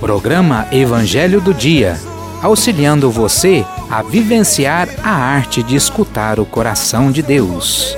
Programa Evangelho do Dia, auxiliando você a vivenciar a arte de escutar o coração de Deus.